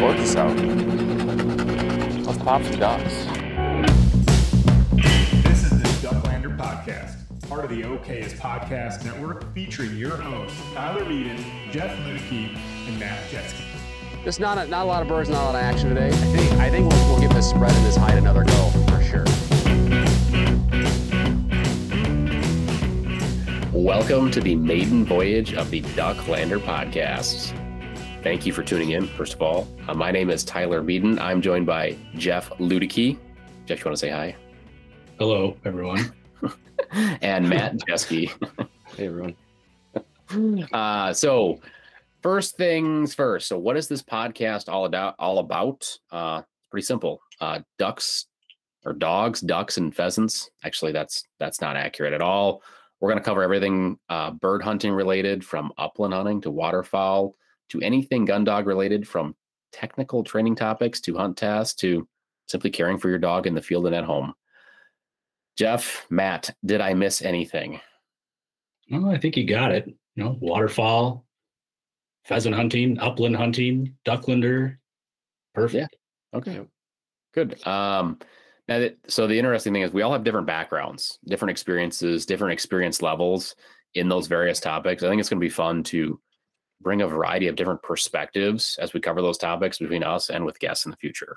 Work this out. Let's pop some ducks. This is the Ducklander Podcast, part of the OK's Podcast Network, featuring your hosts, Tyler Mieden, Jeff Luedeke, and Matt Jeske. Just not a, not a lot of birds, not a lot of action today. I think I think we'll, we'll give this spread and this height another go for sure. Welcome to the maiden voyage of the Ducklander podcast. Thank you for tuning in, first of all. Uh, my name is Tyler Mieden. I'm joined by Jeff Luedeke. Jeff, you want to say hi? Hello, everyone. and Matt Jeske. Hey, everyone. Uh, so, first things first. So, what is this podcast all about? All about? Uh, pretty simple. Uh, ducks or dogs, ducks and pheasants. Actually, that's that's not accurate at all. We're going to cover everything uh, bird hunting related, from upland hunting to waterfowl to anything gun dog related, from technical training topics to hunt tests to simply caring for your dog in the field and at home. Jeff, Matt, did I miss anything? Well, I think you got it. You know, waterfowl, pheasant hunting, upland hunting, ducklander. Perfect. Okay. Good. Um, now that, so the interesting thing is we all have different backgrounds, different experiences, different experience levels in those various topics. I think it's going to be fun to bring a variety of different perspectives as we cover those topics between us and with guests in the future.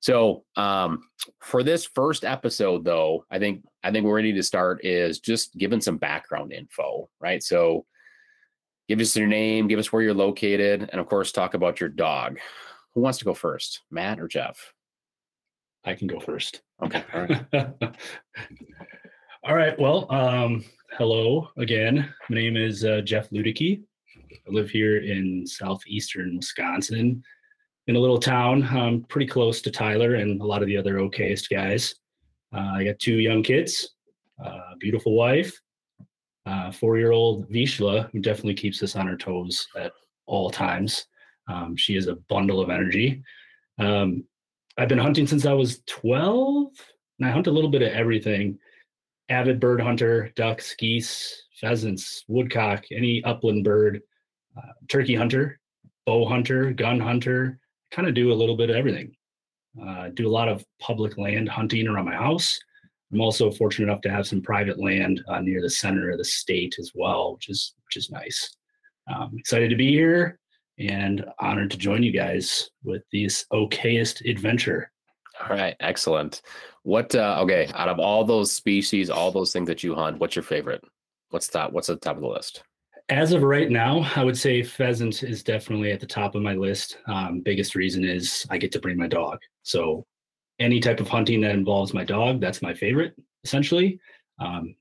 So, um, for this first episode, though, I think I think we're ready to start is just giving some background info, right? So, give us your name, give us where you're located, and of course, talk about your dog. Who wants to go first, Matt or Jeff? I can go first. Okay. All right. All right. Well, um, hello again. My name is uh, Jeff Luedeke. I live here in southeastern Wisconsin, in a little town um, pretty close to Tyler and a lot of the other okayest guys. Uh, I got two young kids, a beautiful wife, uh, four-year-old Vizsla, who definitely keeps us on our toes at all times. Um, she is a bundle of energy. Um, I've been hunting since I was 12, and I hunt a little bit of everything. Avid bird hunter, ducks, geese, pheasants, woodcock, any upland bird, uh, turkey hunter, bow hunter, gun hunter. Kind of do a little bit of everything. Uh, do a lot of public land hunting around my house. I'm also fortunate enough to have some private land uh, near the center of the state as well, which is which is nice. Um, excited to be here and honored to join you guys with this okayest adventure. All right. Excellent. What? Uh, okay. Out of all those species, all those things that you hunt, what's your favorite? What's that? What's at the top of the list? As of right now, I would say pheasant is definitely at the top of my list. Um, biggest reason is I get to bring my dog. So any type of hunting that involves my dog, that's my favorite, essentially. Um,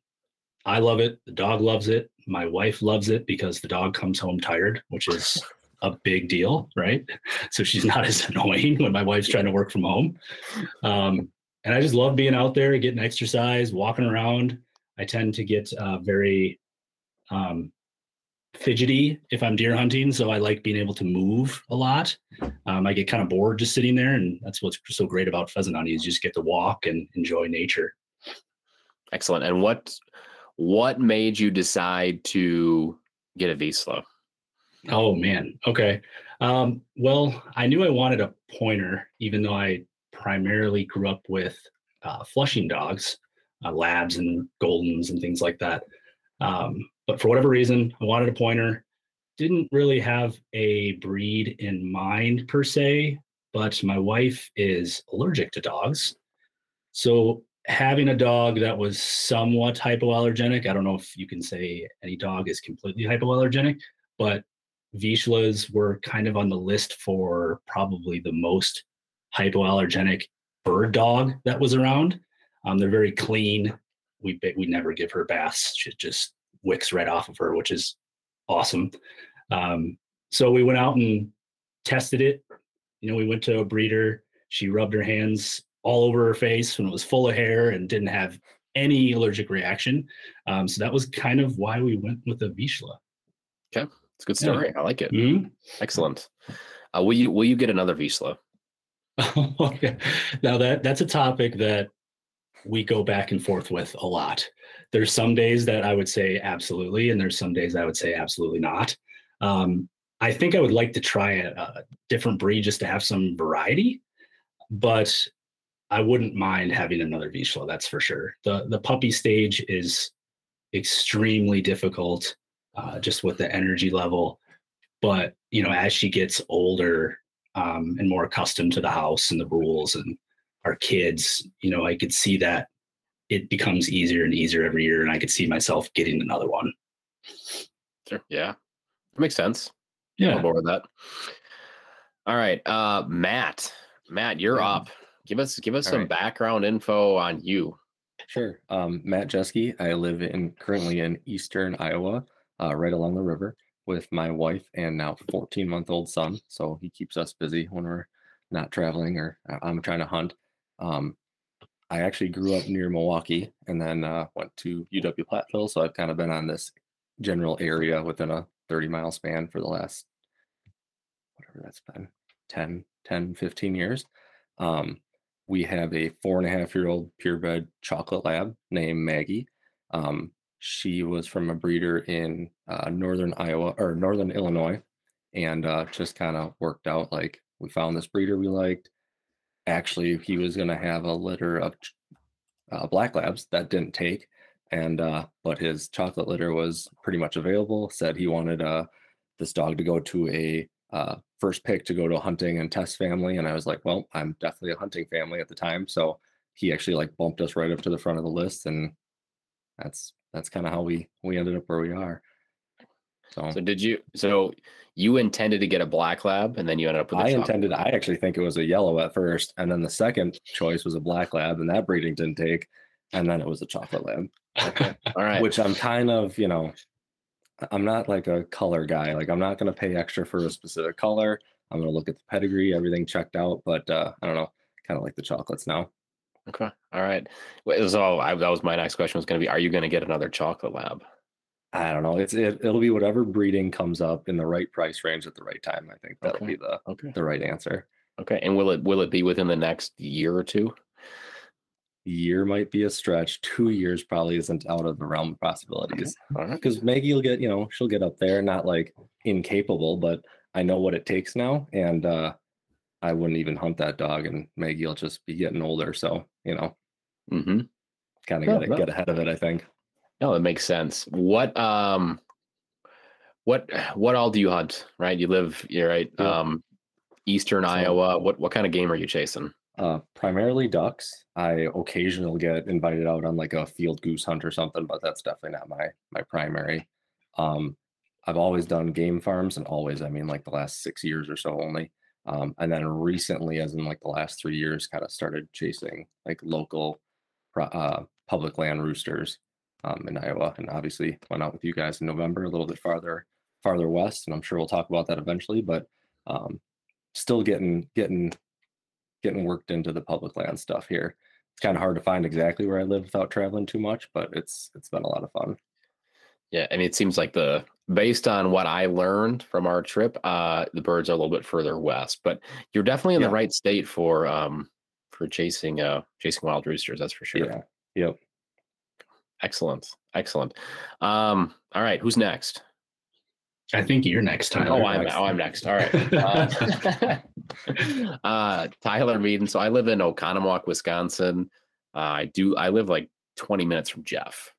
I love it. The dog loves it. My wife loves it because the dog comes home tired, which is a big deal, right? So she's not as annoying when my wife's trying to work from home. Um, and I just love being out there, getting exercise, walking around. I tend to get uh, very um, fidgety if I'm deer hunting, so I like being able to move a lot. Um, I get kind of bored just sitting there, and that's what's so great about pheasant hunting is you just get to walk and enjoy nature. Excellent. And what what made you decide to get a Vizsla? Oh man. Okay. Um, well, I knew I wanted a pointer, even though I primarily grew up with uh, flushing dogs, uh, labs and goldens and things like that. Um, but for whatever reason, I wanted a pointer. Didn't really have a breed in mind per se, but my wife is allergic to dogs. So having a dog that was somewhat hypoallergenic, I don't know if you can say any dog is completely hypoallergenic, but Vizslas were kind of on the list for probably the most hypoallergenic bird dog that was around. Um, they're very clean. We we never give her baths. She just wicks right off of her, which is awesome. Um, so we went out and tested it. You know, we went to a breeder. She rubbed her hands all over her face when it was full of hair and didn't have any allergic reaction. Um, so that was kind of why we went with a Vizsla. Okay, it's a good story. Yeah. I like it. Mm-hmm. Excellent. Uh, will you will you get another Vizsla? okay. Now that that's a topic that we go back and forth with a lot. There's some days that I would say absolutely, and there's some days I would say absolutely not. Um, I think I would like to try a, a different breed just to have some variety, but I wouldn't mind having another Vizsla, that's for sure. The the puppy stage is extremely difficult, uh, just with the energy level. But you know, as she gets older um, and more accustomed to the house and the rules and our kids, you know, I could see that it becomes easier and easier every year, and I could see myself getting another one. Sure. Yeah. That makes sense. Yeah. On board with that. All right. Uh Matt. Matt, you're Yeah. up. Give us give us All some right. background info on you. Sure. Um, Matt Jeske. I live in currently in eastern Iowa, uh, right along the river, with my wife and now 14 month old son. So he keeps us busy when we're not traveling or I- I'm trying to hunt. Um, I actually grew up near Milwaukee and then uh, went to UW Platteville. So I've kind of been on this general area within a 30 mile span for the last whatever that's been 10, 10, 15 years. Um, we have a four and a half year old purebred chocolate lab named Maggie. Um, she was from a breeder in uh, northern Iowa or northern Illinois, and uh, just kind of worked out. Like we found this breeder we liked. Actually, he was going to have a litter of uh, black labs that didn't take, and uh, but his chocolate litter was pretty much available. Said he wanted uh, this dog to go to a uh, first pick to go to a hunting and test family. And I was like, well, I'm definitely a hunting family at the time. So he actually like bumped us right up to the front of the list. And that's, that's kind of how we, we ended up where we are. So, So did you so you intended to get a black lab and then you ended up with a I intended. I actually think it was a yellow at first. And then the second choice was a black lab and that breeding didn't take. And then it was a chocolate lab, All right. which I'm kind of, you know, I'm not like a color guy. Like I'm not going to pay extra for a specific color. I'm going to look at the pedigree, everything checked out. But uh, I don't know, kind of like the chocolates now. Okay. All right. So I, that was my next question was going to be, are you going to get another chocolate lab? I don't know. It's it, it'll be whatever breeding comes up in the right price range at the right time. I think that'll Okay. be the Okay. the right answer. Okay. And will it will it be within the next year or two? Year might be a stretch. Two years probably isn't out of the realm of possibilities. All right. Because Maggie will get, you know, she'll get up there, not like incapable, but I know what it takes now, and uh I wouldn't even hunt that dog, and Maggie will just be getting older. So you know, Mm-hmm. kind of get no. get ahead of it. I think. No, that makes sense. What um what what all do you hunt? Right? You live you're right. Yeah. Um eastern So- Iowa. What what kind of game are you chasing? Uh, primarily ducks. I occasionally get invited out on like a field goose hunt or something, but that's definitely not my my primary. Um, I've always done game farms, and always, I mean, like the last six years or so only. Um, and then recently, as in like the last three years, kind of started chasing like local uh, public land roosters um, in Iowa, and obviously went out with you guys in November, a little bit farther farther west, and I'm sure we'll talk about that eventually. But um, still getting getting getting worked into the public land stuff here. It's kind of hard to find exactly where I live without traveling too much, but it's it's been a lot of fun. Yeah, mean it seems like the based on what I learned from our trip, uh the birds are a little bit further west, but you're definitely in Yeah. the right state for um for chasing uh chasing wild roosters, that's for sure. Yeah. Yep. Excellent. Excellent. Um all right, who's next? I think you're next time. Oh, I'm next. oh, I'm next. All right. Uh, uh, Tyler Mieden. So I live in Oconomowoc, Wisconsin. Uh, I do. I live like 20 minutes from Jeff.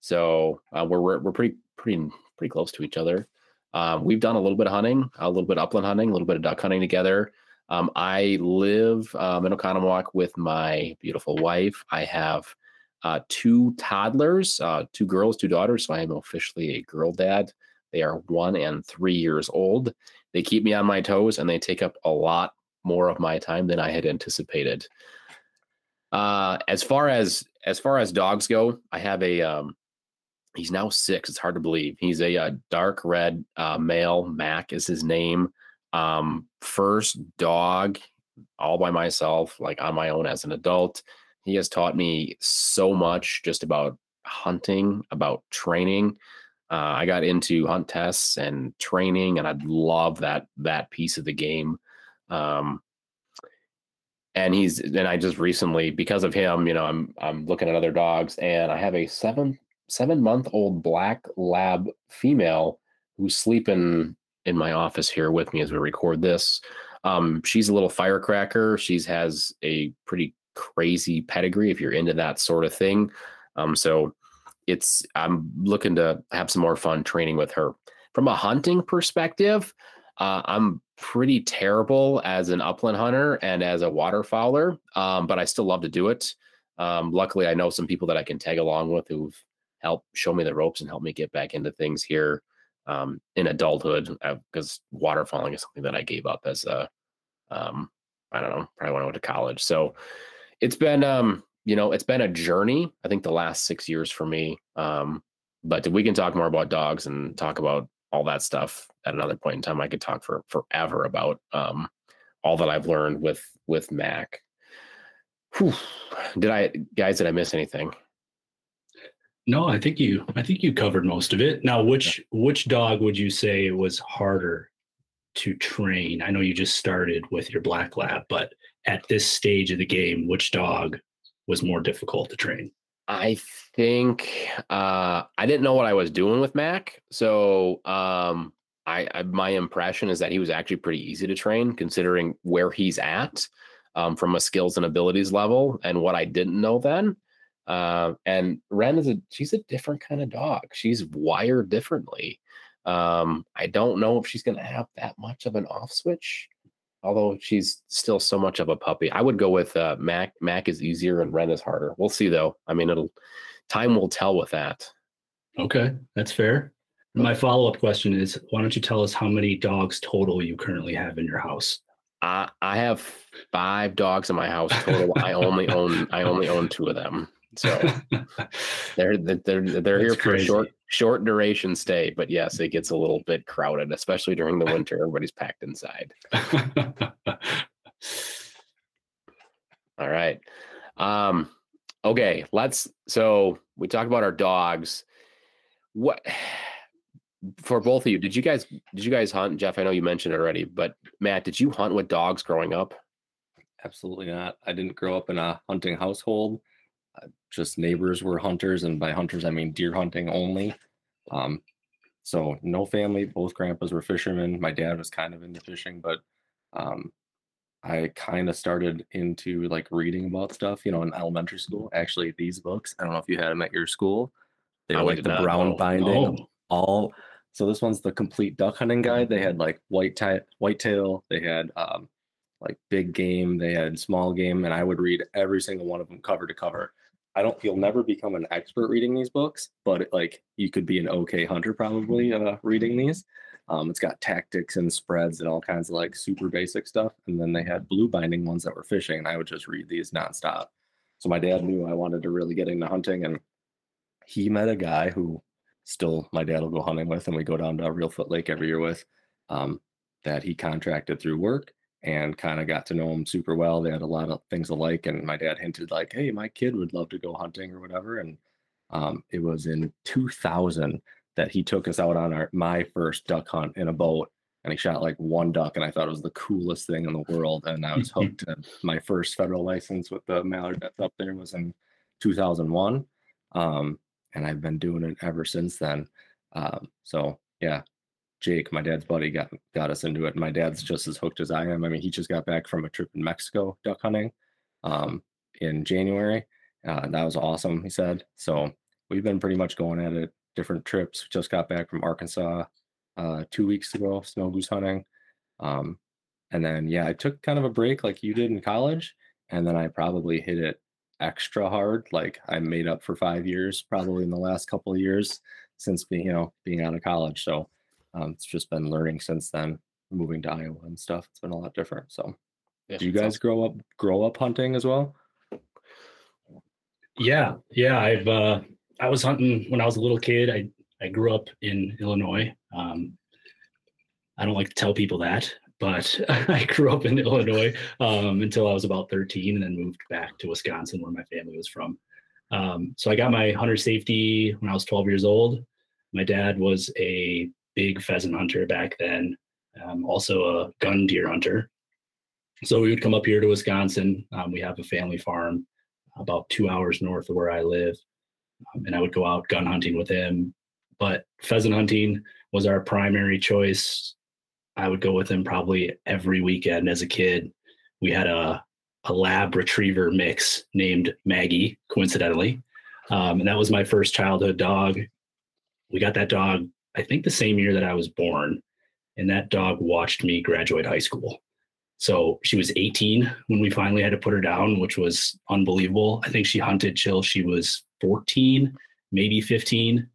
So uh, we're, we're we're pretty pretty pretty close to each other. Um, we've done a little bit of hunting, a little bit of upland hunting, a little bit of duck hunting together. Um, I live um, in Oconomowoc with my beautiful wife. I have uh, two toddlers, uh, two girls, two daughters. So I am officially a girl dad. They are one and three years old. They keep me on my toes and they take up a lot more of my time than I had anticipated. Uh, as far as as far as dogs go, I have a um, he's now six. It's hard to believe. He's a, uh dark red uh, male. Mac is his name. Um, first dog, all by myself, like on my own as an adult. He has taught me so much just about hunting, about training. Uh, I got into hunt tests and training, and I love that that piece of the game. Um, and he's and I just recently, because of him, you know, I'm I'm looking at other dogs, and I have a seven seven month old black lab female who's sleeping in my office here with me as we record this. Um, she's a little firecracker. She's has a pretty crazy pedigree if you're into that sort of thing. Um, so it's I'm looking to have some more fun training with her. From a hunting perspective, uh, I'm pretty terrible as an upland hunter and as a waterfowler, um, but I still love to do it. Um, luckily, I know some people that I can tag along with who've helped show me the ropes and help me get back into things here um, in adulthood because uh, waterfowling is something that I gave up as a, um, I don't know, probably when I went to college. So it's been, um, you know, it's been a journey. I think the last six years for me. Um, but we can talk more about dogs and talk about all that stuff at another point in time. I could talk for forever about um, all that I've learned with with Mac. Whew. Did I guys? Did I miss anything? No, I think you I think you covered most of it. Now, which which dog would you say was harder to train? I know you just started with your black lab, but at this stage of the game, which dog was more difficult to train? I think uh, I didn't know what I was doing with Mac, so um, I, I, my impression is that he was actually pretty easy to train, considering where he's at um, from a skills and abilities level, and what I didn't know then. Uh, and Ren is a she's a different kind of dog. She's wired differently. Um, I don't know if she's going to have that much of an off switch, although she's still so much of a puppy. I would go with uh, Mac. Mac is easier and Ren is harder. We'll see though. I mean, it'll time will tell with that. Okay, that's fair. My follow up question is: Why don't you tell us how many dogs total you currently have in your house? I I have five dogs in my house total. I only own I only own two of them. So they're they're they're here for crazy. a short short duration stay, but yes, it gets a little bit crowded, especially during the winter. Everybody's packed inside. All right. Um, okay, let's so we talk about our dogs. What for both of you, did you guys did you guys hunt? Jeff, I know you mentioned it already, but Matt, did you hunt with dogs growing up? Absolutely not. I didn't grow up in a hunting household just neighbors were hunters, and by hunters I mean deer hunting only. Um, so no family. Both grandpas were fishermen. My dad was kind of into fishing, but um, I kind of started into like reading about stuff. You know, in elementary school. Actually, these books. I don't know if you had them at your school. They were like the brown know. binding. No. All. So this one's the complete duck hunting guide. They had like white tie, whitetail. They had um, like big game. They had small game, and I would read every single one of them cover to cover. I don't you'll never become an expert reading these books, but it, like you could be an okay hunter probably uh, reading these. Um, it's got tactics and spreads and all kinds of like super basic stuff. And then they had blue binding ones that were fishing, and I would just read these nonstop. So my dad knew I wanted to really get into hunting, and he met a guy who still my dad will go hunting with, and we go down to Reelfoot Lake every year with. Um, that he contracted through work and kind of got to know him super well. They had a lot of things alike, and my dad hinted like, "Hey, my kid would love to go hunting or whatever." And um, it was in 2000 that he took us out on our my first duck hunt in a boat, and he shot like one duck, and I thought it was the coolest thing in the world. And I was hooked. and my first federal license with the mallard that's up there was in 2001, um, and I've been doing it ever since then. Um, so yeah, Jake, my dad's buddy, got got us into it. My dad's just as hooked as I am. I mean, he just got back from a trip in Mexico duck hunting um, in January. Uh, that was awesome, he said. So we've been pretty much going at it, different trips. Just got back from Arkansas uh, two weeks ago, snow goose hunting. Um, and then, yeah, I took kind of a break like you did in college. And then I probably hit it extra hard. Like I made up for five years, probably in the last couple of years since being, you know, being out of college. So um, it's just been learning since then, moving to Iowa and stuff. It's been a lot different. So, yeah, do you guys grow up grow up hunting as well? Yeah, yeah. I've uh, I was hunting when I was a little kid. I I grew up in Illinois. Um, I don't like to tell people that, but I grew up in Illinois um, until I was about 13, and then moved back to Wisconsin, where my family was from. Um, so I got my hunter safety when I was 12 years old. My dad was a big pheasant hunter back then, um, also a gun deer hunter. So we would come up here to Wisconsin. Um, we have a family farm about two hours north of where I live. Um, and I would go out gun hunting with him. But pheasant hunting was our primary choice I would go with him probably every weekend as a kid. We had a a lab retriever mix named Maggie, coincidentally. Um, and that was my first childhood dog. We got that dog, I think, the same year that I was born. And that dog watched me graduate high school. So she was 18 when we finally had to put her down, which was unbelievable. I think she hunted till she was 14, maybe 15.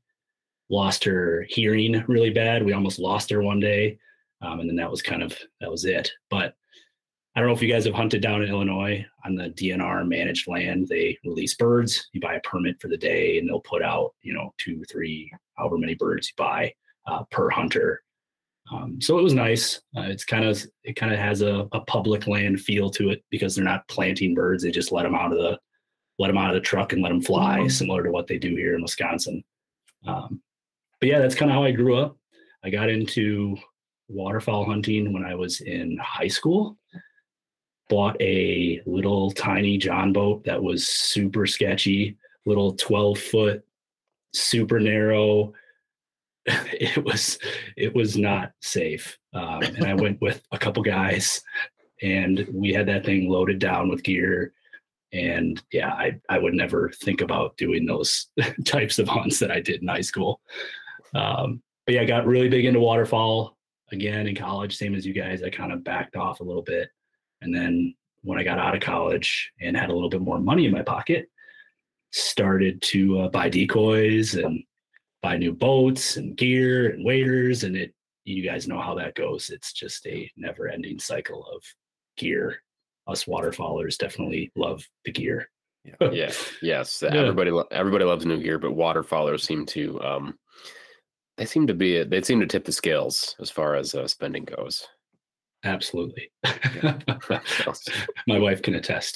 Lost her hearing really bad. We almost lost her one day. Um, and then that was kind of that was it. But I don't know if you guys have hunted down in Illinois on the DNR managed land. They release birds. You buy a permit for the day, and they'll put out, you know, two, three, however many birds you buy uh, per hunter. Um, so it was nice. Uh, it's kind of it kind of has a, a public land feel to it because they're not planting birds. They just let them out of the let them out of the truck and let them fly, similar to what they do here in Wisconsin. Um, but yeah, that's kind of how I grew up. I got into waterfowl hunting when I was in high school bought a little tiny John boat that was super sketchy, little 12 foot, super narrow. It was it was not safe. Um, and I went with a couple guys and we had that thing loaded down with gear. And yeah, I, I would never think about doing those types of hunts that I did in high school. Um, but yeah, I got really big into waterfowl again in college, same as you guys. I kind of backed off a little bit and then when I got out of college and had a little bit more money in my pocket, started to uh, buy decoys and buy new boats and gear and waders. And it, you guys know how that goes. It's just a never ending cycle of gear. Us waterfowlers definitely love the gear. yeah. Yes. Everybody, lo- everybody loves new gear, but waterfowlers seem to, um, they seem to be, they seem to tip the scales as far as uh, spending goes. Absolutely. My wife can attest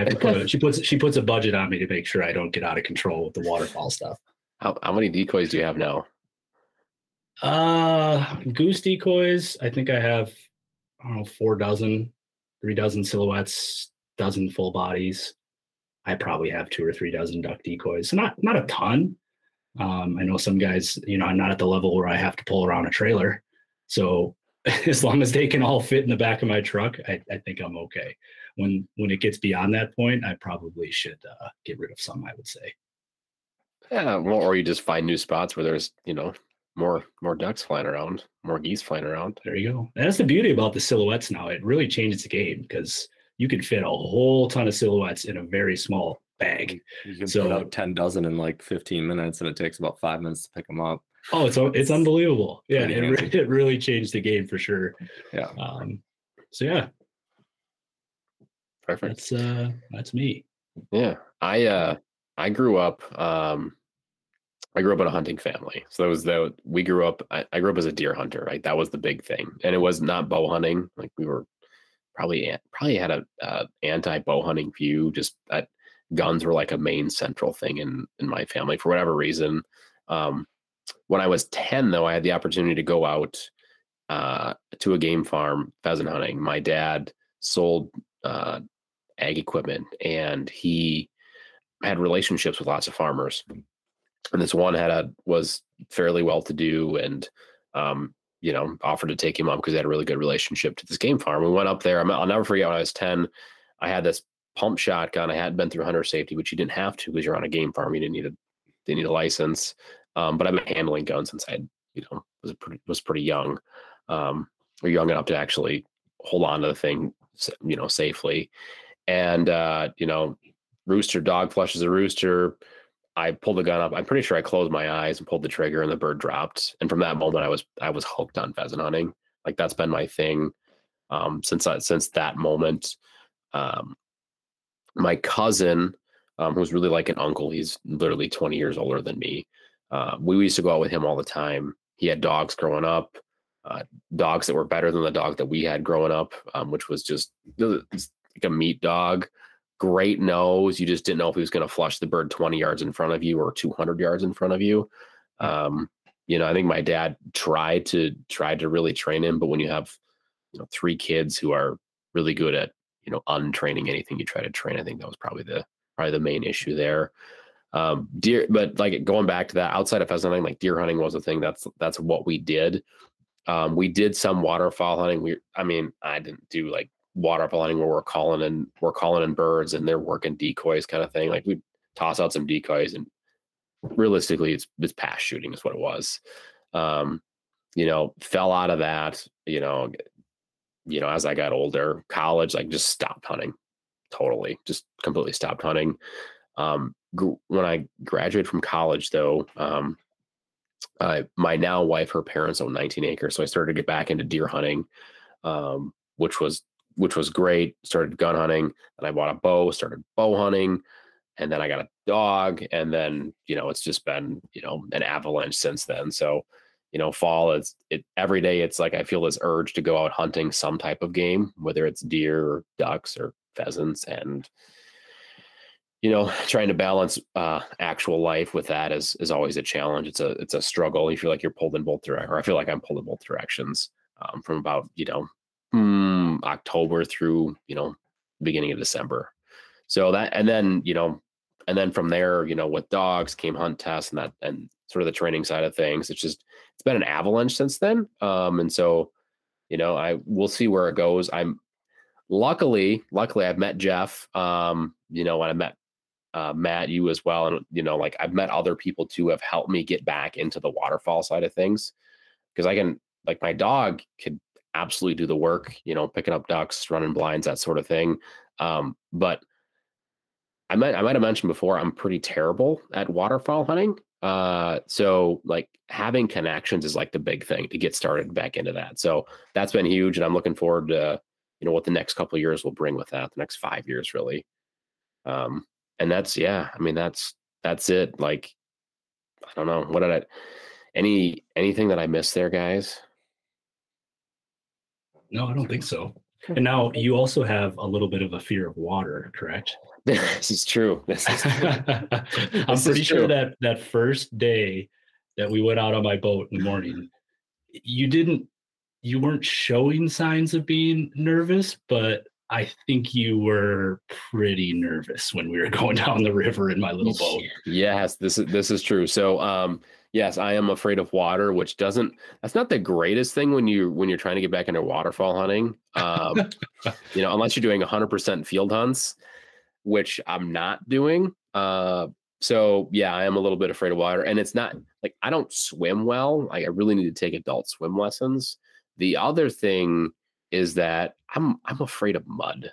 have to put a, she puts she puts a budget on me to make sure I don't get out of control with the waterfowl stuff. How how many decoys do you have now? Uh goose decoys. I think I have I don't know, four dozen, three dozen silhouettes, dozen full bodies. I probably have two or three dozen duck decoys. So not not a ton. Um, I know some guys, you know, I'm not at the level where I have to pull around a trailer. So as long as they can all fit in the back of my truck, I, I think I'm okay. When when it gets beyond that point, I probably should uh, get rid of some. I would say. Yeah, well, or you just find new spots where there's you know more more ducks flying around, more geese flying around. There you go. And that's the beauty about the silhouettes now. It really changes the game because you can fit a whole ton of silhouettes in a very small bag. You can so, put out ten dozen in like 15 minutes, and it takes about five minutes to pick them up. Oh, it's it's unbelievable. Yeah, it, re- it really changed the game for sure. Yeah. Um, so yeah. Perfect. That's uh that's me. Yeah. I uh I grew up um I grew up in a hunting family. So that was the we grew up I, I grew up as a deer hunter, right? That was the big thing. And it was not bow hunting. Like we were probably probably had a uh, anti bow hunting view just that guns were like a main central thing in in my family for whatever reason. Um when I was 10, though, I had the opportunity to go out uh, to a game farm pheasant hunting. My dad sold uh, ag equipment and he had relationships with lots of farmers. And this one had a was fairly well to do and um, you know, offered to take him up because they had a really good relationship to this game farm. We went up there. I'll never forget when I was 10, I had this pump shotgun. I hadn't been through hunter safety, which you didn't have to because you're on a game farm. You didn't need a they need a license. Um, but I've been handling guns since I, you know, was pretty was pretty young, um, or young enough to actually hold on to the thing, you know, safely. And uh, you know, rooster dog flushes a rooster. I pulled the gun up. I'm pretty sure I closed my eyes and pulled the trigger, and the bird dropped. And from that moment, I was I was hooked on pheasant hunting. Like that's been my thing um, since I, since that moment. Um, my cousin, um, who's really like an uncle, he's literally 20 years older than me. Uh, we used to go out with him all the time. He had dogs growing up, uh, dogs that were better than the dog that we had growing up, um, which was just like a meat dog. Great nose. You just didn't know if he was going to flush the bird 20 yards in front of you or 200 yards in front of you. Um, you know, I think my dad tried to tried to really train him, but when you have you know three kids who are really good at you know untraining anything you try to train, I think that was probably the probably the main issue there um deer but like going back to that outside of pheasant hunting like deer hunting was a thing that's that's what we did Um, we did some waterfowl hunting. We, I mean, I didn't do like waterfowl hunting where we're calling and we're calling in birds and they're working decoys kind of thing. Like we toss out some decoys and realistically it's it's pass shooting is what it was. Um, you know, fell out of that, you know, you know, as I got older, college, like just stopped hunting totally, just completely stopped hunting. Um, when I graduated from college though, um, uh, my now wife, her parents own 19 acres. So I started to get back into deer hunting, um, which was, which was great. Started gun hunting and I bought a bow, started bow hunting and then I got a dog and then, you know, it's just been, you know, an avalanche since then. So, you know, fall is it every day. It's like, I feel this urge to go out hunting some type of game, whether it's deer or ducks or pheasants and, you know trying to balance uh actual life with that is is always a challenge. It's a it's a struggle you feel like you're pulled in both directions or i feel like i'm pulled in both directions um, from about you know mm, october through you know beginning of december. So that and then you know and then from there you know with dogs came hunt tests and that and sort of the training side of things. It's just it's been an avalanche since then um and so you know i we'll see where it goes. I'm luckily luckily i've met jeff um you know when i met uh, Matt, you as well. And, you know, like I've met other people too have helped me get back into the waterfowl side of things because I can, like, my dog could absolutely do the work, you know, picking up ducks, running blinds, that sort of thing. Um, but I might, I might have mentioned before, I'm pretty terrible at waterfowl hunting. Uh, so like having connections is like the big thing to get started back into that. So that's been huge. And I'm looking forward to, you know, what the next couple years will bring with that, the next five years, really. Um, and that's yeah i mean that's that's it like i don't know what did i any anything that i missed there guys no i don't think so and now you also have a little bit of a fear of water correct this is true this is true. i'm This is pretty sure true. that that first day that we went out on my boat in the morning you didn't you weren't showing signs of being nervous but i think you were pretty nervous when we were going down the river in my little boat. yes this is this is true. So um yes i am afraid of water which doesn't that's not the greatest thing when you when you're trying to get back into waterfowl hunting. Um you know unless you're doing 100% field hunts which i'm not doing uh so yeah i am a little bit afraid of water. And it's not like i don't swim well. Like i really need to take adult swim lessons. The other thing is that i'm i'm afraid of mud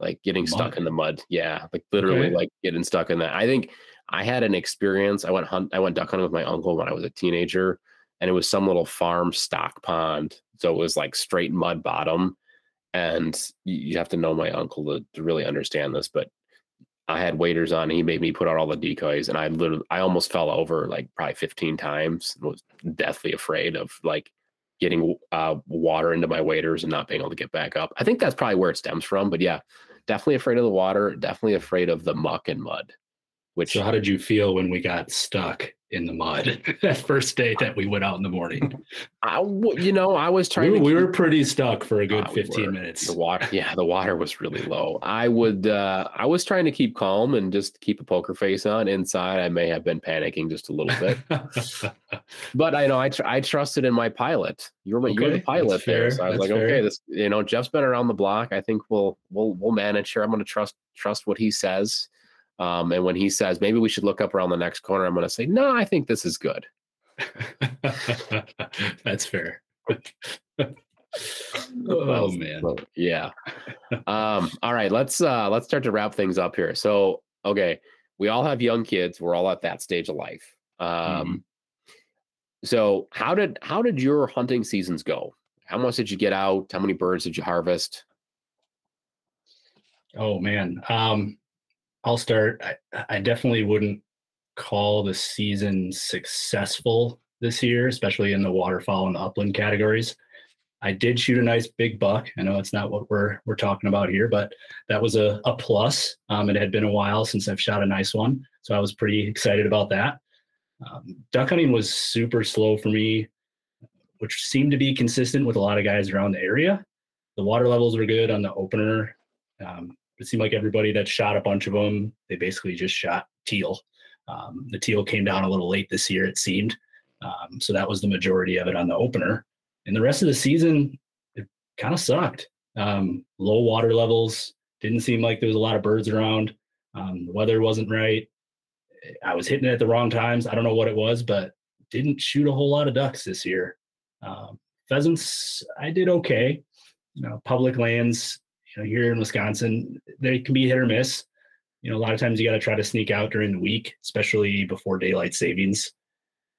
like getting stuck in the mud yeah like literally Okay. like getting stuck in that i think i had an experience i went hunt i went duck hunting with my uncle when i was a teenager and it was some little farm stock pond so it was like straight mud bottom and you have to know my uncle to, to really understand this but i had waders on and he made me put out all the decoys and i literally i almost fell over like probably 15 times was deathly afraid of like getting uh, water into my waders and not being able to get back up. I think that's probably where it stems from but yeah definitely afraid of the water definitely afraid of the muck and mud which so how did you feel when we got stuck in the mud that first day that we went out in the morning I, you know i was trying were- to we keep- were pretty stuck for a good Uh, 15 were. minutes The water, yeah, the water was really low. I would, uh, I was trying to keep calm and just keep a poker face on. Inside, I may have been panicking just a little bit, but I know I, tr- I trusted in my pilot. You were, my you were the pilot there, so I was that's like, okay, this, you know, Jeff's been around the block. I think we'll, we'll, we'll manage here. I'm going to trust, trust what he says. Um, and when he says maybe we should look up around the next corner, I'm going to say, no, I think this is good. That's fair. oh man. Yeah. um, all right, let's uh let's start to wrap things up here. So, okay, we all have young kids. We're all at that stage of life. Um Mm-hmm. so how did how did your hunting seasons go? How much did you get out? How many birds did you harvest? Oh man. Um I'll start. I, I definitely wouldn't call the season successful this year, especially in the waterfowl and the upland categories. I did shoot a nice big buck. I know it's not what we're we're talking about here, but that was a, a plus. Um, it had been a while since I've shot a nice one, so I was pretty excited about that. Um, duck hunting was super slow for me, which seemed to be consistent with a lot of guys around the area. The water levels were good on the opener. Um, it seemed like everybody that shot a bunch of them, they basically just shot teal. Um, the teal came down a little late this year, it seemed. Um, so that was the majority of it on the opener. and the rest of the season, it kind of sucked. Um, low water levels. Didn't seem like there was a lot of birds around. Um, the weather wasn't right. I was hitting it at the wrong times. I don't know what it was, but didn't shoot a whole lot of ducks this year. Um, pheasants, I did okay. You know, public lands, you know, here in Wisconsin, they can be hit or miss. You know, a lot of times you got to try to sneak out during the week, especially before daylight savings.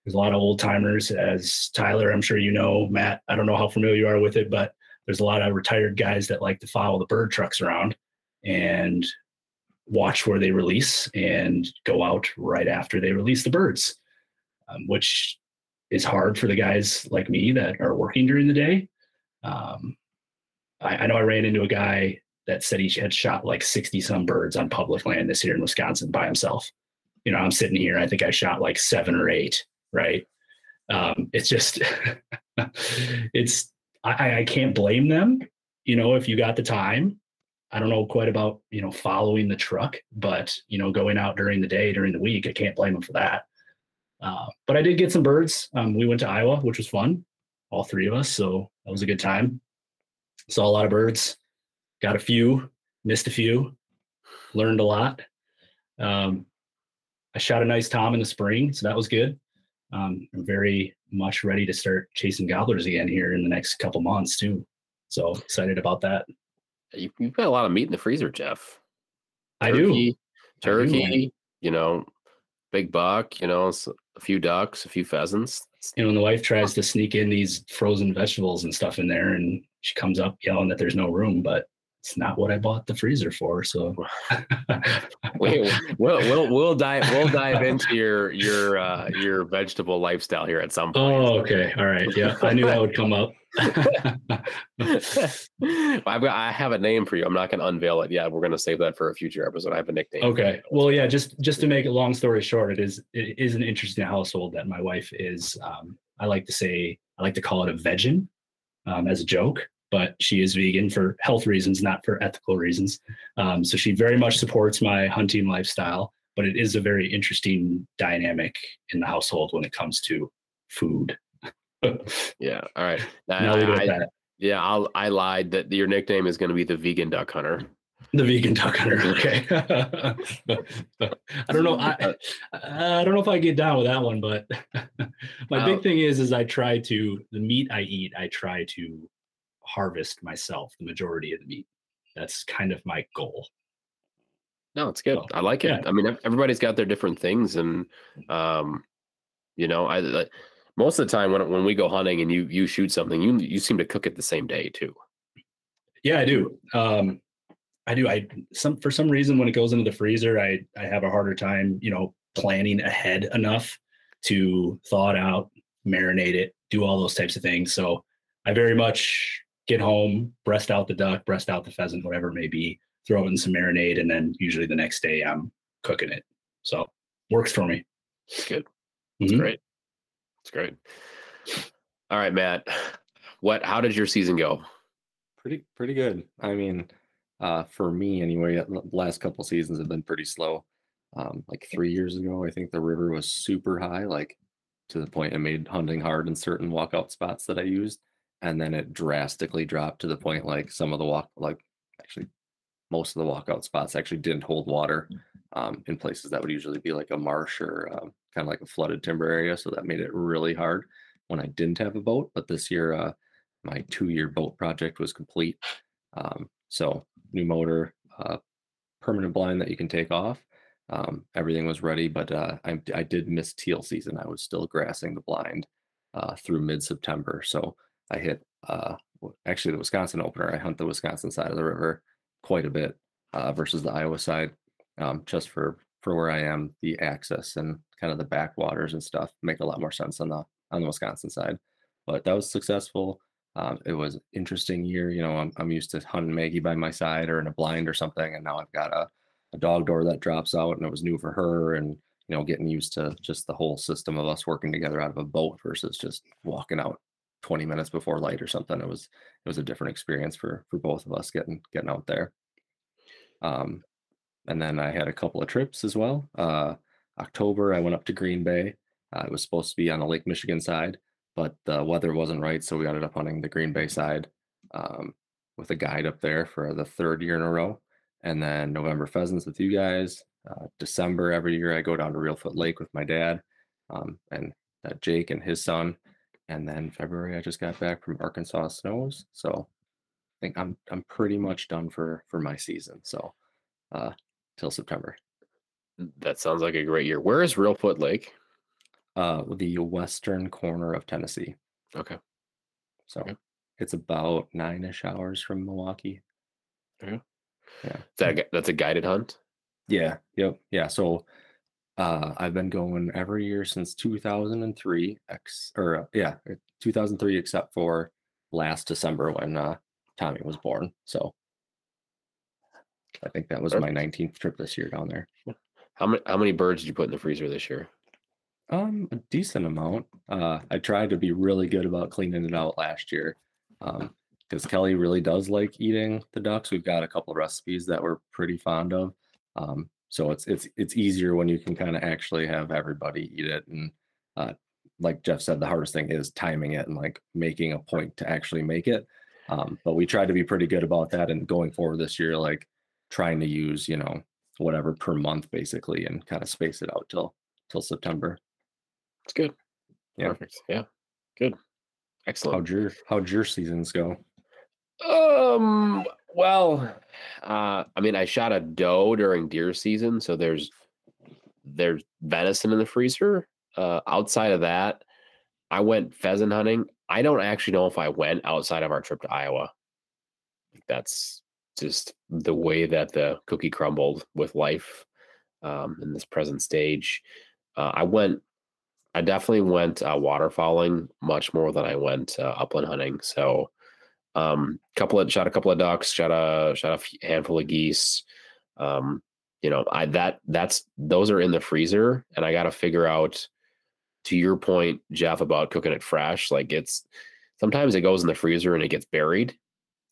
There's a lot of old timers, as Tyler, I'm sure you know, Matt. I don't know how familiar you are with it, but there's a lot of retired guys that like to follow the bird trucks around and watch where they release and go out right after they release the birds, um, which is hard for the guys like me that are working during the day. Um, I, I know I ran into a guy that said he had shot like 60 some birds on public land this year in Wisconsin by himself. You know, I'm sitting here, I think I shot like seven or eight, right? Um, it's just, it's, I, I can't blame them. You know, if you got the time, I don't know quite about, you know, following the truck, but, you know, going out during the day, during the week, I can't blame them for that. Uh, but I did get some birds. Um, we went to Iowa, which was fun, all three of us. So that was a good time. Saw a lot of birds, got a few, missed a few, learned a lot. Um, I shot a nice tom in the spring, so that was good. Um, I'm very much ready to start chasing gobblers again here in the next couple months too. So excited about that. You, you've got a lot of meat in the freezer, Jeff. I do. Turkey, I do. You know, big buck, you know, a few ducks, a few pheasants. You know, when the wife tries to sneak in these frozen vegetables and stuff in there, and she comes up yelling that there's no room, but it's not what I bought the freezer for. So We, we'll we'll we'll dive we'll dive into your your uh, your vegetable lifestyle here at some point. Oh, okay. All right. Yeah. I knew that would come up. I've got, I have a name for you. I'm not going to unveil it yet. We're going to save that for a future episode. I have a nickname. okay. Well, yeah, just just to make a long story short, it is it is an interesting household that my wife is um I like to say I like to call it a vegan um as a joke, but she is vegan for health reasons, not for ethical reasons. Um so she very much supports my hunting lifestyle, but it is a very interesting dynamic in the household when it comes to food. Yeah. All right. It I- yeah. I'll, I lied that your nickname is going to be the vegan duck hunter. The vegan duck hunter. Okay. I don't know. I I don't know if I get down with that one, but my big thing is is I try to the meat I eat, I try to harvest myself the majority of the meat. That's kind of my goal. No, it's good. So, I like it. yeah. I mean, everybody's got their different things, and um, you know, I like most of the time when when we go hunting and you you shoot something, you you seem to cook it the same day too. Yeah, I do. Um, I do. I some for some reason when it goes into the freezer, I I have a harder time, you know, planning ahead enough to thaw it out, marinate it, do all those types of things. So I very much get home, breast out the duck, breast out the pheasant, whatever it may be, throw it in some marinade, and then usually the next day I'm cooking it. So works for me. It's good. It's Mhm. great. It's great. All right, Matt. What? How did your season go? pretty pretty good. I mean, uh, for me anyway, uh, the last couple seasons have been pretty slow. Um, like three years ago, I think the river was super high, like to the point it made hunting hard in certain walkout spots that I used, and then it drastically dropped to the point like some of the walk, like actually most of the walkout spots actually didn't hold water um, in places that would usually be like a marsh or um, kind of like a flooded timber area. So that made it really hard when I didn't have a boat. But this year, uh, my two-year boat project was complete. Um, so new motor, uh, permanent blind that you can take off. Um, everything was ready, but uh, I, I did miss teal season. I was still grassing the blind uh, through mid-September. So I hit uh, actually the Wisconsin opener. I hunt the Wisconsin side of the river quite a bit uh, versus the Iowa side, um, just for for where I am. The access and kind of the backwaters and stuff make a lot more sense on the on the Wisconsin side. But that was successful. Um, it was interesting year. You know, I'm, I'm used to hunting Maggie by my side or in a blind or something, and now I've got a, a dog door that drops out, and it was new for her, and you know, getting used to just the whole system of us working together out of a boat versus just walking out 20 minutes before light or something. It was it was a different experience for for both of us getting getting out there. Um, and then I had a couple of trips as well. Uh, October, I went up to Green Bay. Uh, it was supposed to be on the Lake Michigan side, but the weather wasn't right, so we ended up hunting the Green Bay side um, with a guide up there for the third year in a row. And then November pheasants with you guys. Uh, December every year I go down to Reelfoot Lake with my dad um, and uh, Jake and his son. And then February I just got back from Arkansas snows, so I think I'm I'm pretty much done for for my season. So uh, till September. That sounds like a great year. Where is Reelfoot Lake? Uh, the western corner of Tennessee. Okay. So Okay. it's about nine ish hours from Milwaukee. yeah that that's a guided hunt? Yeah. Yep. Yeah. So uh, I've been going every year since 2003. Ex or uh, yeah, uh, 2003, except for last December when uh, Tommy was born. So I think that was my 19th trip this year down there. How many how many birds did you put in the freezer this year? Um, a decent amount. Uh, I tried to be really good about cleaning it out last year. Um, because Kelly really does like eating the ducks. We've got a couple recipes that we're pretty fond of. Um, so it's it's it's easier when you can kind of actually have everybody eat it. And uh, like Jeff said, the hardest thing is timing it and like making a point to actually make it. Um, but we tried to be pretty good about that. And going forward this year, like trying to use you know whatever per month basically, and kind of space it out till till September. It's good. Yeah. Perfect. Yeah. Good. Excellent. How'd your how'd your seasons go? Um. Well, uh, I mean, I shot a doe during deer season, so there's there's venison in the freezer. Uh, outside of that, I went pheasant hunting. I don't actually know if I went outside of our trip to Iowa. That's just the way that the cookie crumbled with life um, in this present stage. Uh, I went. I definitely went uh, waterfowling much more than I went uh, upland hunting. So um couple of shot a couple of ducks shot a shot a handful of geese um you know i that that's those are in the freezer and i got to figure out to your point jeff about cooking it fresh like it's sometimes it goes in the freezer and it gets buried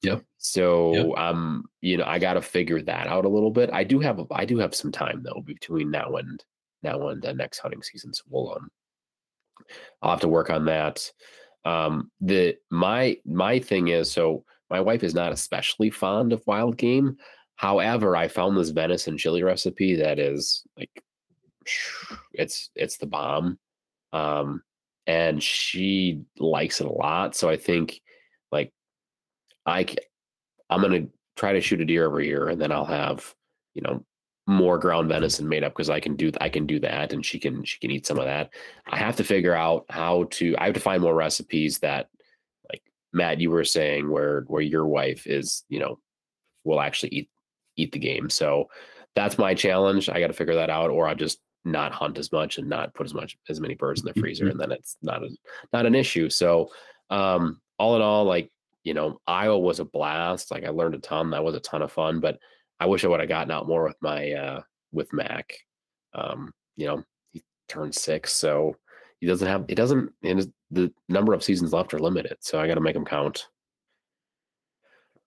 Yeah. so Yep. um you know i got to figure that out a little bit i do have i do have some time though between now and now and the next hunting season so we'll um i'll have to work on that. Um the my my thing is so my wife is not especially fond of wild game. However i found this venison chili recipe that is like it's it's the bomb. Um and she likes it a lot so i think like I I'm gonna try to shoot a deer every year and then i'll have you know more ground venison made up because i can do i can do that and she can she can eat some of that I have to figure out how to I have to find more recipes that like Matt you were saying where where your wife is, you know, will actually eat eat the game. So that's my challenge. I got to figure that out or I'll just not hunt as much and not put as much as many birds in the freezer and then it's not a not an issue. So um all in all like, you know, Iowa was a blast. Like I learned a ton. That was a ton of fun, but I wish I would have gotten out more with my uh with Mac. Um, you know, he turned 6, so he doesn't have it doesn't and the number of seasons left are limited so i got to make them count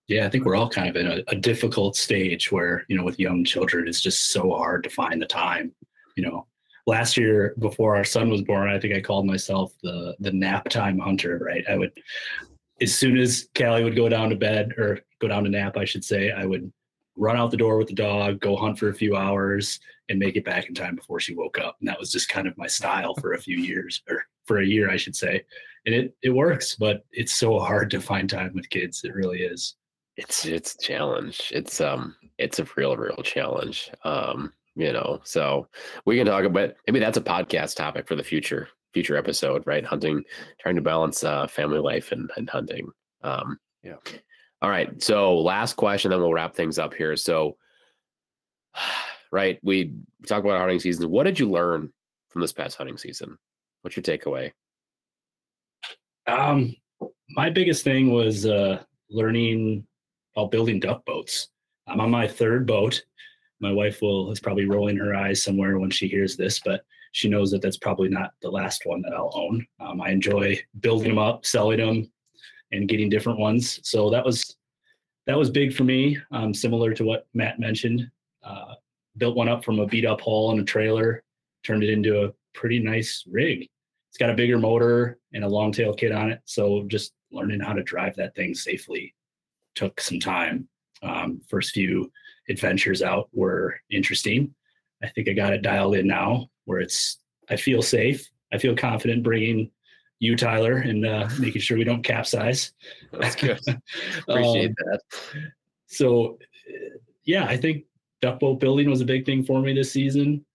Yeah, I think we're all kind of in a, a difficult stage where, you know, with young children, it's just so hard to find the time. You know, last year before our son was born, I think I called myself the the nap time hunter, right? I would as soon as Callie would go down to bed or go down to nap, I should say, I would run out the door with the dog, go hunt for a few hours, and make it back in time before she woke up. And that was just kind of my style for a few years, or for a year, I should say. And it it works, but it's so hard to find time with kids. It really is. it's it's a challenge it's um it's a real real challenge um you know so we can talk about maybe that's a podcast topic for the future future episode right hunting trying to balance uh family life and, and hunting um Yeah. All right so last question then we'll wrap things up here so right we talk about hunting season what did you learn from this past hunting season what's your takeaway Um, my biggest thing was uh, learning about building duck boats. I'm on my third boat. My wife will is probably rolling her eyes somewhere when she hears this, but she knows that that's probably not the last one that I'll own. Um, I enjoy building them up, selling them, and getting different ones. So that was that was big for me. Um, similar to what Matt mentioned, uh, built one up from a beat up hull and a trailer, turned it into a pretty nice rig. it's got a bigger motor and a long tail kit on it. So just learning how to drive that thing safely took some time. Um, first few adventures out were interesting. I think I got it dialed in now where it's, I feel safe. I feel confident bringing you, Tyler, and uh, making sure we don't capsize. That's good. Appreciate Um, that. So, uh, yeah, I think duck boat building was a big thing for me this season.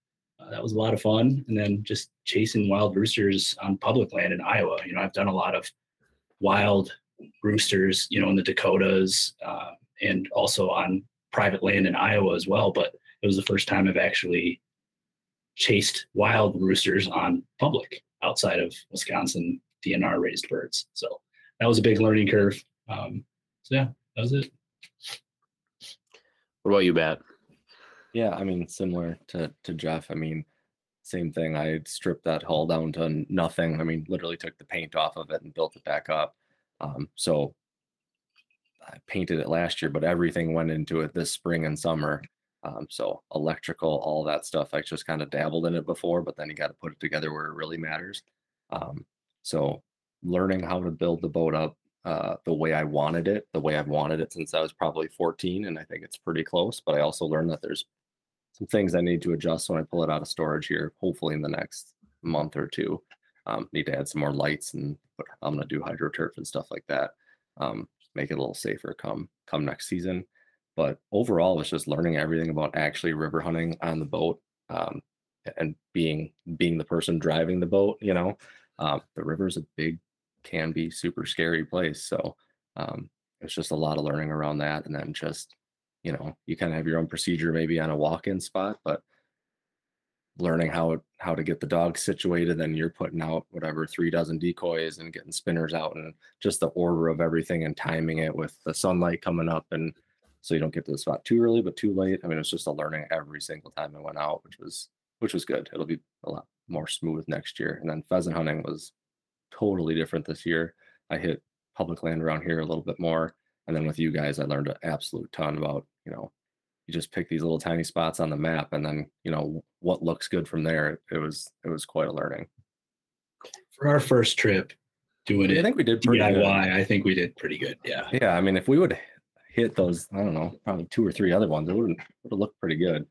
Uh, that was a lot of fun. And then just chasing wild roosters on public land in Iowa. You know, I've done a lot of wild roosters, you know, in the Dakotas uh, and also on private land in Iowa as well. But it was the first time I've actually chased wild roosters on public outside of Wisconsin DNR raised birds. So that was a big learning curve. Um, so yeah, that was it. What about you, Matt? Yeah, I mean, similar to to Jeff. I mean, same thing. I stripped that hull down to nothing. I mean, literally took the paint off of it and built it back up. Um, so I painted it last year, but everything went into it this spring and summer. Um, so electrical, all that stuff, I just kind of dabbled in it before, but then you got to put it together where it really matters. Um, so learning how to build the boat up uh, the way I wanted it, the way I've wanted it since I was probably 14, and I think it's pretty close. But I also learned that there's some things I need to adjust when I pull it out of storage here, hopefully in the next month or two. Um, need to add some more lights and I'm gonna do hydroturf and stuff like that. Um, make it a little safer come come next season. But overall, it's just learning everything about actually river hunting on the boat um, and being being the person driving the boat. You know, um, the river is a big, can be super scary place. So um, it's just a lot of learning around that, and then just you know, you kind of have your own procedure maybe on a walk-in spot, but learning how how to get the dog situated then you're putting out whatever three dozen decoys and getting spinners out and just the order of everything and timing it with the sunlight coming up and so you don't get to the spot too early but too late i mean it's just a learning every single time i went out which was which was good it'll be a lot more smooth next year and then pheasant hunting was totally different this year i hit public land around here a little bit more and then with you guys i learned an absolute ton about you know you just pick these little tiny spots on the map and then you know what looks good from there it was it was quite a learning For our first trip doing it, i think we did pretty DIY, good. I think we did pretty good. Yeah. yeah i mean if we would hit those i don't know probably two or three other ones it would would have looked pretty good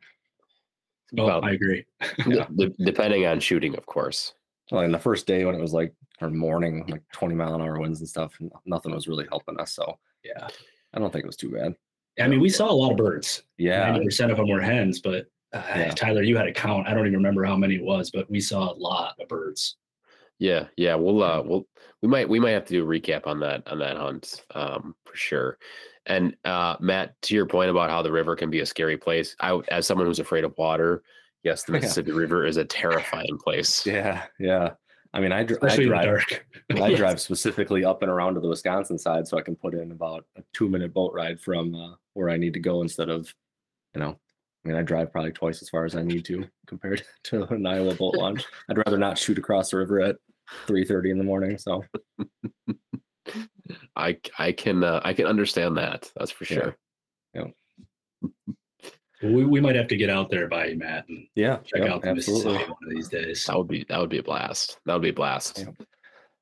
Oh, Well, I agree. D- d- depending on shooting, of course. well in the first day when it was like our morning like 20 mile an hour winds and stuff nothing was really helping us so Yeah. i don't think it was too bad I mean, we saw a lot of birds. yeah 90% of them were hens, but uh, Yeah. Tyler, you had a count. I don't even remember how many it was, but we saw a lot of birds. Yeah, yeah. We'll uh we'll we might we might have to do a recap on that on that hunt um for sure. And uh Matt, to your point about how the river can be a scary place, I as someone who's afraid of water, yes, the Yeah. Mississippi River is a terrifying place. yeah yeah i mean i, dr- I Especially in the drive dark. I drive specifically up and around to the Wisconsin side so I can put in about a two minute boat ride from uh, where I need to go instead of, you know, I mean, I drive probably twice as far as I need to compared to an Iowa boat launch. I'd rather not shoot across the river at 3.30 in the morning. So I I can uh, I can understand that. That's for sure. Yeah. sure. We, we might have to get out there by you, Matt, and yeah, check yeah, out the absolutely. Mississippi one of these days. That would be that would be a blast. That would be a blast. Yeah.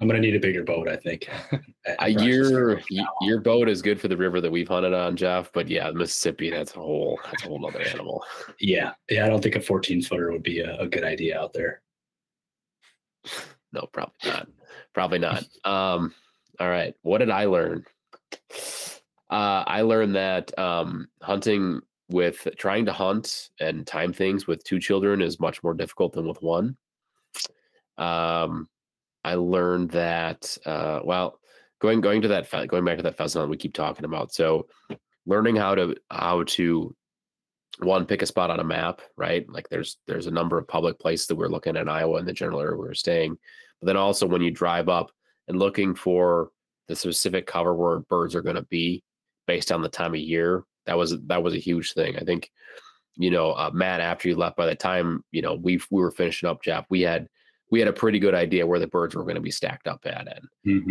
I'm gonna need a bigger boat, I think. Uh, your your boat is good for the river that we've hunted on, Jeff. But yeah, Mississippi, that's a whole that's a whole other animal. yeah, yeah. I don't think a 14 footer would be a, a good idea out there. No, probably not. Probably not. Um, all right. What did I learn? Uh, I learned that um, hunting with trying to hunt and time things with two children is much more difficult than with one. Um, I learned that uh, well, going going to that going back to that pheasant we keep talking about. So, learning how to how to one pick a spot on a map, right? Like there's there's a number of public places that we're looking at in Iowa in the general area we're staying. But then also when you drive up and looking for the specific cover where birds are going to be based on the time of year, that was that was a huge thing. I think, you know, uh, Matt, after you left, by the time you know we we were finishing up, Jeff, we had we had a pretty good idea where the birds were going to be stacked up at, and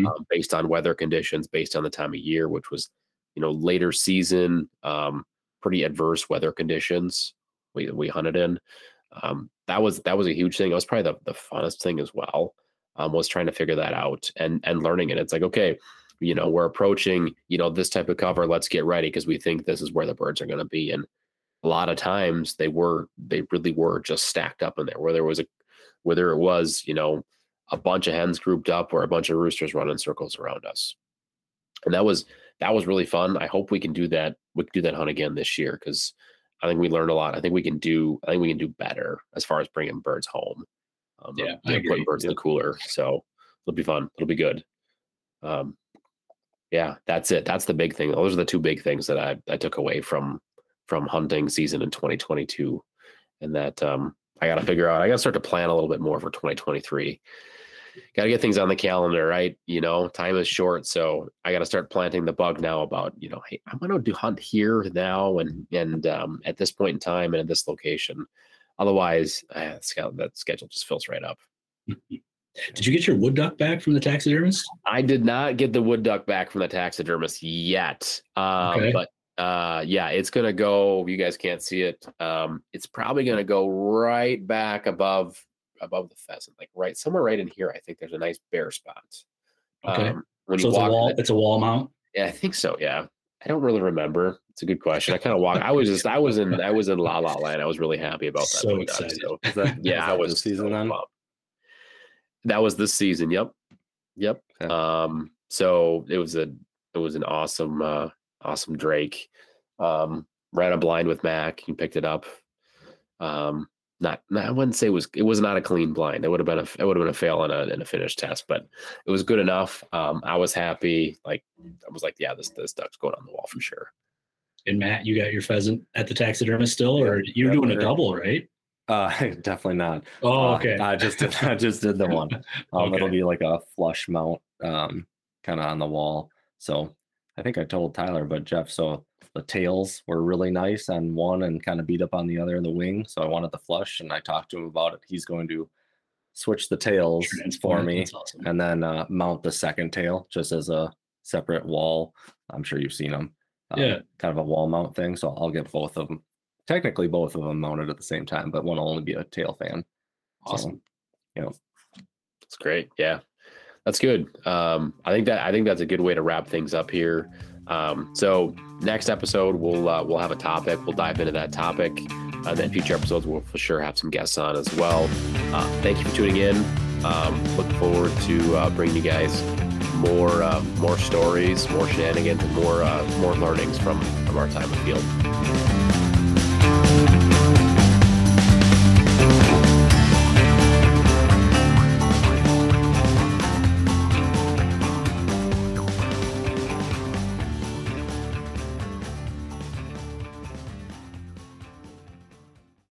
um, based on weather conditions, based on the time of year, which was, you know, later season, um, pretty adverse weather conditions we we hunted in. Um, that was that was a huge thing. It was probably the, the funnest thing as well. Um, was trying to figure that out and and learning it. It's like okay, you know, we're approaching you know this type of cover. Let's get ready because we think this is where the birds are going to be. And a lot of times they were they really were just stacked up in there where there was a whether it was you know a bunch of hens grouped up or a bunch of roosters running circles around us. And that was that was really fun. I hope we can do that. We can do that hunt again this year because I think we learned a lot. I think we can do. I think we can do better as far as bringing birds home. Um, Yeah, you know, I agree. putting birds in the cooler. So it'll be fun. It'll be good. Um, yeah, that's it. That's the big thing. Those are the two big things that I I took away from from hunting season in 2022, and that um, I got to figure out. I got to start to plan a little bit more for 2023 got to get things on the calendar, right? You know, time is short, so I got to start planting the bug now about you know, hey, I'm going to do hunt here now and and um, at this point in time and at this location. Otherwise, uh, that schedule just fills right up. Did you get your wood duck back from the taxidermist? I did not get the wood duck back from the taxidermist yet, um, Okay. but uh, yeah, it's gonna go. You guys can't see it. Um, it's probably gonna go right back above above the pheasant, like right somewhere right in here. I think there's a nice bare spot. Okay. Um, when So you it's a walk, in wall. the- It's a wall mount. yeah, I think so. Yeah, I don't really remember. It's a good question. I kind of walk. I was just I was in I was in La La Land. I was really happy about that. So excited. so- that, yeah, I that was this season so pumped. That was this season. Yep, yep. Okay. Um, so it was a it was an awesome uh, awesome Drake. Um, ran a blind with Mac. He picked it up. Um, not, not I wouldn't say it was it was not a clean blind. It would have been a it would have been a fail in a in a finished test, but it was good enough. Um, I was happy. Like I was like, yeah, this this duck's going on the wall for sure. And Matt, you got your pheasant at the taxidermist still, or you're doing a double, right? Uh, definitely not. Oh, Uh, okay. I just did. I just did the one. Um, It'll be like a flush mount, um, kind of on the wall. So I think I told Tyler, but Jeff. So the tails were really nice on one and kind of beat up on the other in the wing. So I wanted the flush, and I talked to him about it. He's going to switch the tails for me, awesome. and then uh, mount the second tail just as a separate wall. I'm sure you've seen them. Yeah. Kind of a wall mount thing. So I'll get both of them. Technically, both of them mounted at the same time, but one will only be a tail fan. Awesome. It's great. Yeah. That's good. Um, I think that I think that's a good way to wrap things up here. Um, so next episode we'll uh, we'll have a topic. We'll dive into that topic. And then future episodes we'll for sure have some guests on as well. Uh, thank you for tuning in. Um, look forward to uh, bringing you guys more uh, more stories, more shenanigans, and more uh, more learnings from from our time in the field.